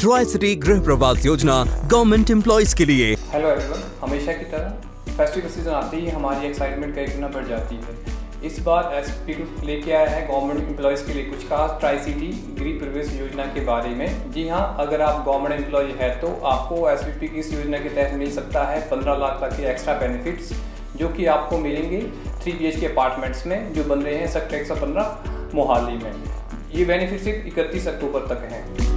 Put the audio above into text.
Tri city गृह प्रवास योजना गवर्नमेंट एम्प्लॉयज़ के लिए। हेलो एवरीवन हमेशा की तरह फेस्टिवल सीज़न आते ही हमारी एक्साइटमेंट कई गुना बढ़ जाती है। इस बार एस पी लेके आया है गवर्नमेंट एम्प्लॉयज़ के लिए कुछ खास ट्राई सिटी गृह प्रवेश योजना के बारे में। जी हाँ अगर आप गवर्नमेंट एम्प्लॉय है तो आपको एसवीपी की इस योजना के तहत मिल सकता है पंद्रह लाख तक के एक्स्ट्रा बेनिफिट्स जो कि आपको मिलेंगे थ्री बी के अपार्टमेंट्स में, जो बन रहे हैं सेक्टर एक सौ पंद्रह मोहाली में। ये बेनिफिट सिर्फ़ इकतीस अक्टूबर तक हैं।